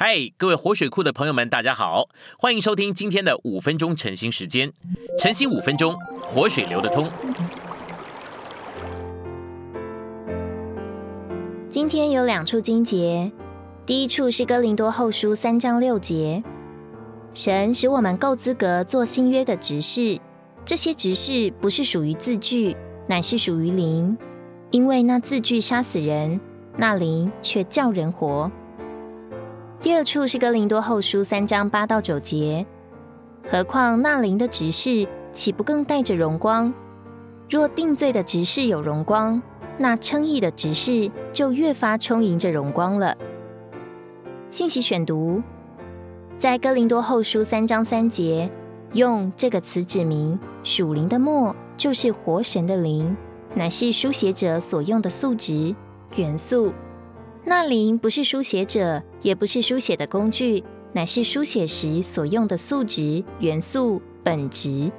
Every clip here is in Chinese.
嗨，各位活水库的朋友们，大家好，欢迎收听今天的五分钟晨兴时间。晨兴五分钟，活水流得通。今天有两处经节，第一处是哥林多后书三章六节，神使我们够资格做新约的执事，这些执事不是属于字句，乃是属于灵，因为那字句杀死人，那灵却叫人活。第二处是哥林多后书三章八到九节，何况那灵的执事岂不更带着荣光？若定罪的执事有荣光，那称义的执事就越发充盈着荣光了。信息选读，在哥林多后书三章三节，用这个词指明属灵的墨就是活神的灵，乃是书写者所用的素质元素。那灵不是书写者，也不是书写的工具，乃是书写时所用的素质、元素、本质。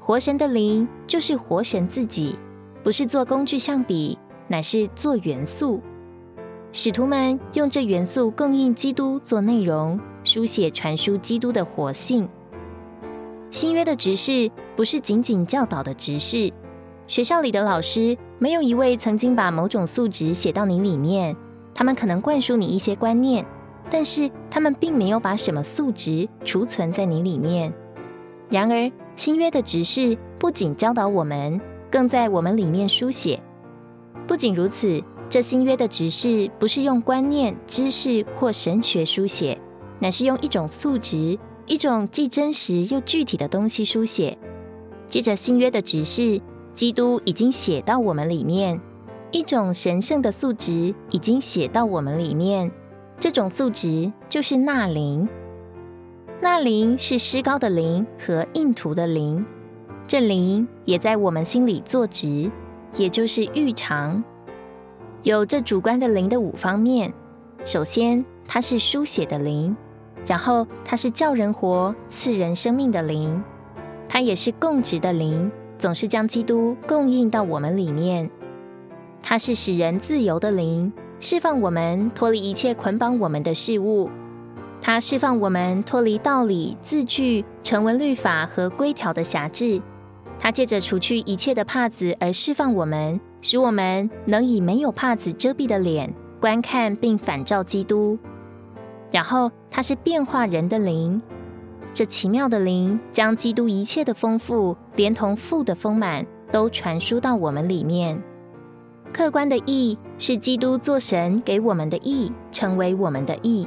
活神的灵就是活神自己，不是做工具相比，乃是做元素。使徒们用这元素供应基督做内容，书写传输基督的活性。新约的执事不是仅仅教导的执事，学校里的老师没有一位曾经把某种素质写到你里面。他们可能灌输你一些观念，但是他们并没有把什么素质储存在你里面。然而，新约的指示不仅教导我们，更在我们里面书写。不仅如此，这新约的指示不是用观念、知识或神学书写，乃是用一种素质，一种既真实又具体的东西书写。接着，新约的指示，基督已经写到我们里面。一种神圣的素质已经写到我们里面，这种素质就是纳灵。纳灵是诗高的灵和印图的灵，这灵也在我们心里坐直，也就是预尝。有这主观的灵的五方面：首先，它是书写的灵；然后，它是叫人活、赐人生命的灵；它也是供职的灵，总是将基督供应到我们里面。它是使人自由的灵，释放我们脱离一切捆绑我们的事物。它释放我们脱离道理、字句、成文律法和规条的辖制。它借着除去一切的帕子而释放我们，使我们能以没有帕子遮蔽的脸观看并反照基督。然后，它是变化人的灵。这奇妙的灵将基督一切的丰富，连同父的丰满，都传输到我们里面。客观的义是基督做神给我们的义，成为我们的义，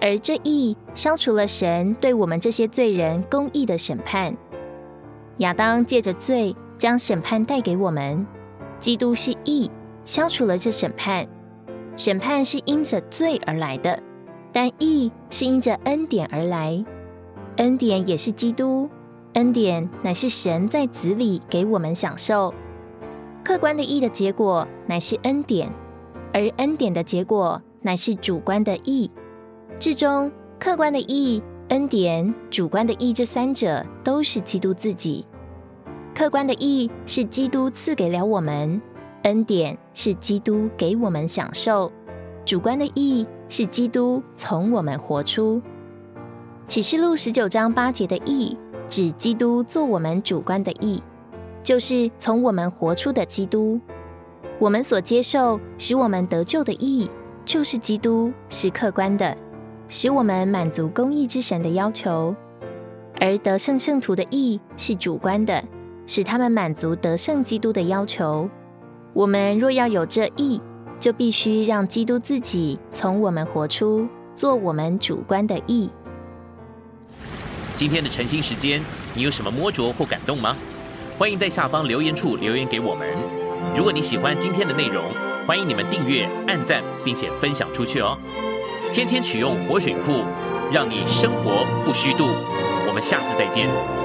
而这义消除了神对我们这些罪人公义的审判。亚当借着罪将审判带给我们，基督是义，消除了这审判。审判是因着罪而来的，但义是因着恩典而来。恩典也是基督，恩典乃是神在子里给我们享受。客观的义的结果乃是恩典，而恩典的结果乃是主观的义。至终，客观的义、恩典、主观的义这三者都是基督自己。客观的义是基督赐给了我们，恩典是基督给我们享受，主观的义是基督从我们活出。启示录十九章八节的义，指基督做我们主观的义。就是从我们活出的基督，我们所接受使我们得救的义，就是基督是客观的，使我们满足公义之神的要求；而得胜圣徒的义是主观的，使他们满足得胜基督的要求。我们若要有这义，就必须让基督自己从我们活出，做我们主观的义。今天的晨兴时间，你有什么摸着或感动吗？欢迎在下方留言处留言给我们。如果你喜欢今天的内容，欢迎你们订阅、按赞，并且分享出去哦。天天取用活水库，让你生活不虚度。我们下次再见。